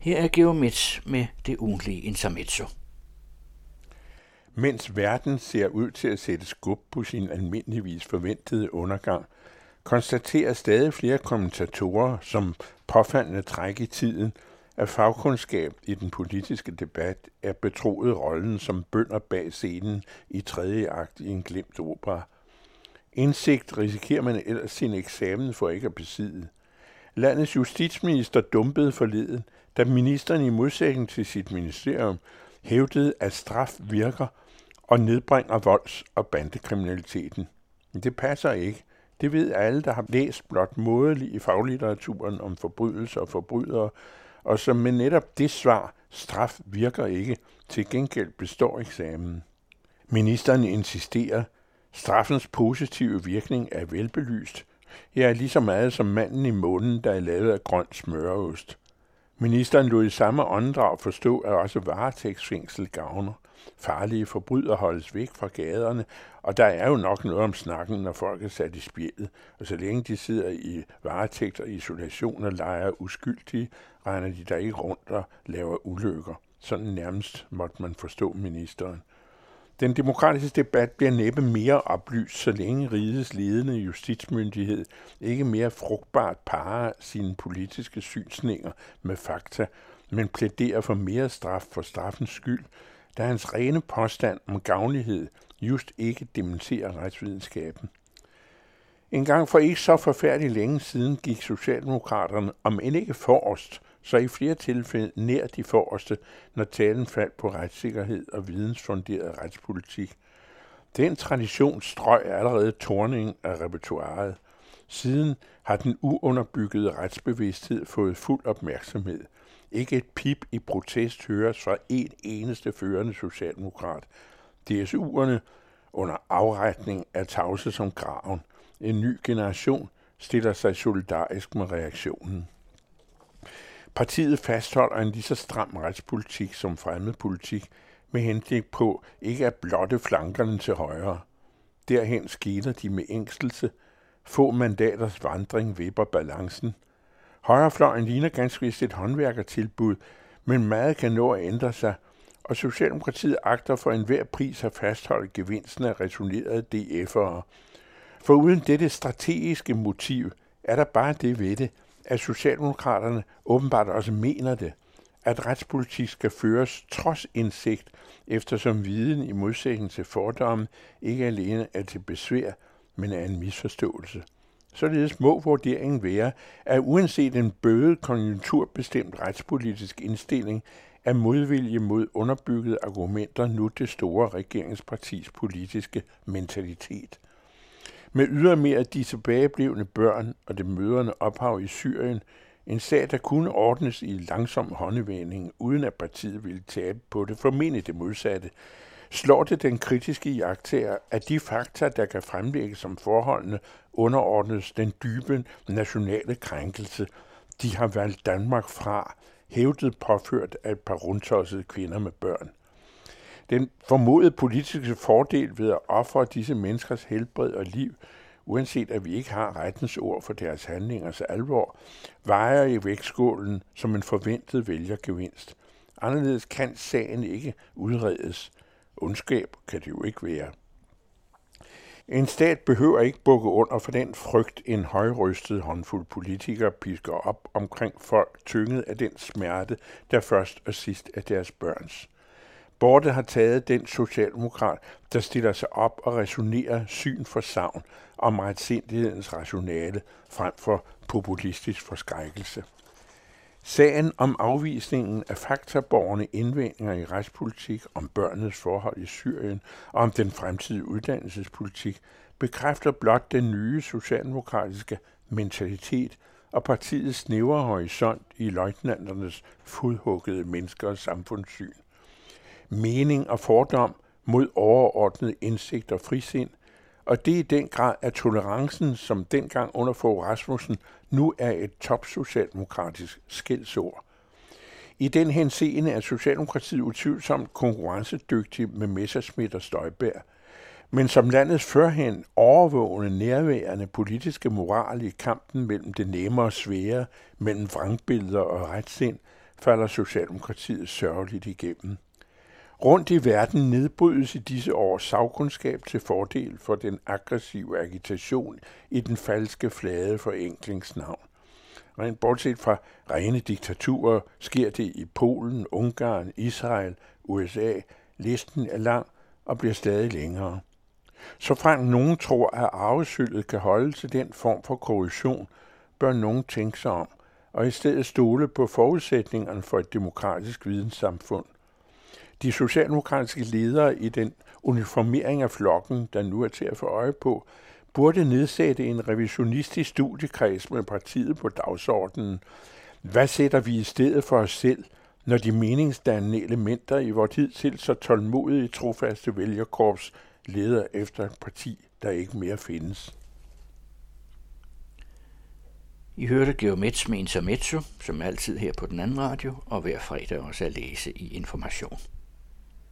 Her er Geomets med det ugentlige intermezzo. Mens verden ser ud til at sætte skub på sin almindeligvis forventede undergang, konstaterer stadig flere kommentatorer, som påfaldende træk i tiden, at fagkundskab i den politiske debat er betroet rollen som bønder bag scenen i tredje akt i en glemt opera. Indsigt risikerer man ellers sin eksamen for ikke at besidde. Landets justitsminister dumpede forleden, da ministeren i modsætning til sit ministerium hævdede, at straf virker og nedbringer volds- og bandekriminaliteten. Men det passer ikke. Det ved alle, der har læst blot mådeligt i faglitteraturen om forbrydelser og forbrydere, og som med netop det svar, straf virker ikke, til gengæld består eksamen. Ministeren insisterer, straffens positive virkning er velbelyst, ja, lige så meget som manden i månen, der er lavet af grøn smøreost. Ministeren lod i samme åndedrag forstå, at også varetægtsfængsel gavner. Farlige forbrydere holdes væk fra gaderne, og der er jo nok noget om snakken, når folk er sat i spjældet. Og så længe de sidder i varetægt og isolation og leger uskyldige, regner de der ikke rundt og laver ulykker. Sådan nærmest måtte man forstå ministeren. Den demokratiske debat bliver næppe mere oplyst, så længe rigets ledende justitsmyndighed ikke mere frugtbart parer sine politiske synsninger med fakta, men plæderer for mere straf for straffens skyld, da hans rene påstand om gavnlighed just ikke dementerer retsvidenskaben. En gang for ikke så forfærdeligt længe siden gik Socialdemokraterne, om end ikke forrest, så i flere tilfælde nær de forreste, når talen faldt på retssikkerhed og vidensfunderet retspolitik. Den tradition strøg allerede torningen af repertoireet. Siden har den uunderbyggede retsbevidsthed fået fuld opmærksomhed. Ikke et pip i protest høres fra en eneste førende socialdemokrat. DSU'erne under afretning er tavse som graven. En ny generation stiller sig solidarisk med reaktionen. Partiet fastholder en lige så stram retspolitik som fremmedpolitik, med henblik på ikke at blotte flankerne til højre. Derhen skiller de med ængstelse. Få mandaters vandring vipper balancen. Højrefløjen ligner ganske vist et håndværkertilbud, men meget kan nå at ændre sig, og Socialdemokratiet agter for enhver pris at fastholde gevinsten af returnerede DF'ere. For uden dette strategiske motiv er der bare det ved det, at Socialdemokraterne åbenbart også mener det, at retspolitik skal føres trods indsigt, eftersom viden i modsætning til fordomme ikke alene er til besvær, men er en misforståelse. Således må vurderingen være, at uanset en bøde konjunkturbestemt retspolitisk indstilling, er modvilje mod underbyggede argumenter nu det store regeringspartis politiske mentalitet – med ydermere de tilbageblevne børn og det møderne ophav i Syrien, en sag, der kunne ordnes i langsom håndevending, uden at partiet ville tabe på det, formentlig det modsatte, slår det den kritiske jagttager, at de fakta, der kan fremlægges som forholdene, underordnes den dybe nationale krænkelse, de har valgt Danmark fra, hævdet påført af et par rundtossede kvinder med børn. Den formodede politiske fordel ved at ofre disse menneskers helbred og liv, uanset at vi ikke har rettens ord for deres handlingers alvor, vejer i vægtskålen som en forventet vælgergevinst. Anderledes kan sagen ikke udredes. Ondskab kan det jo ikke være. En stat behøver ikke bukke under for den frygt, en højrystet håndfuld politikere pisker op omkring folk tynget af den smerte, der først og sidst er deres børns. Borte har taget den socialdemokrat, der stiller sig op og resonerer syn for savn om retsindighedens rationale frem for populistisk forskrækkelse. Sagen om afvisningen af faktaborgerne indvendinger i retspolitik, om børnenes forhold i Syrien og om den fremtidige uddannelsespolitik bekræfter blot den nye socialdemokratiske mentalitet og partiets snævre horisont i løjtnanternes fodhuggede menneskers samfundssyn mening og fordom mod overordnet indsigt og frisind, og det er i den grad, at tolerancen, som dengang under Fogh Rasmussen, nu er et topsocialdemokratisk skældsord. I den henseende er Socialdemokratiet utvivlsomt konkurrencedygtig med Messerschmidt og Støjberg, men som landets førhen overvågende nærværende politiske moral i kampen mellem det nemme og svære, mellem vrangbilleder og retsind, falder Socialdemokratiet sørgeligt igennem. Rundt i verden nedbrydes i disse år sagkundskab til fordel for den aggressive agitation i den falske flade forenklingsnavn. Rent bortset fra rene diktaturer sker det i Polen, Ungarn, Israel, USA. Listen er lang og bliver stadig længere. Så frem nogen tror, at arvesølvet kan holde til den form for korruption, bør nogen tænke sig om, og i stedet stole på forudsætningerne for et demokratisk videnssamfund. De socialdemokratiske ledere i den uniformering af flokken, der nu er til at få øje på, burde nedsætte en revisionistisk studiekreds med partiet på dagsordenen. Hvad sætter vi i stedet for os selv, når de meningsdannende elementer i vores tid til så tålmodige trofaste vælgerkorps leder efter et parti, der ikke mere findes? I hørte Geomets med Intermezzo, som altid her på den anden radio, og hver fredag også at læse i Information.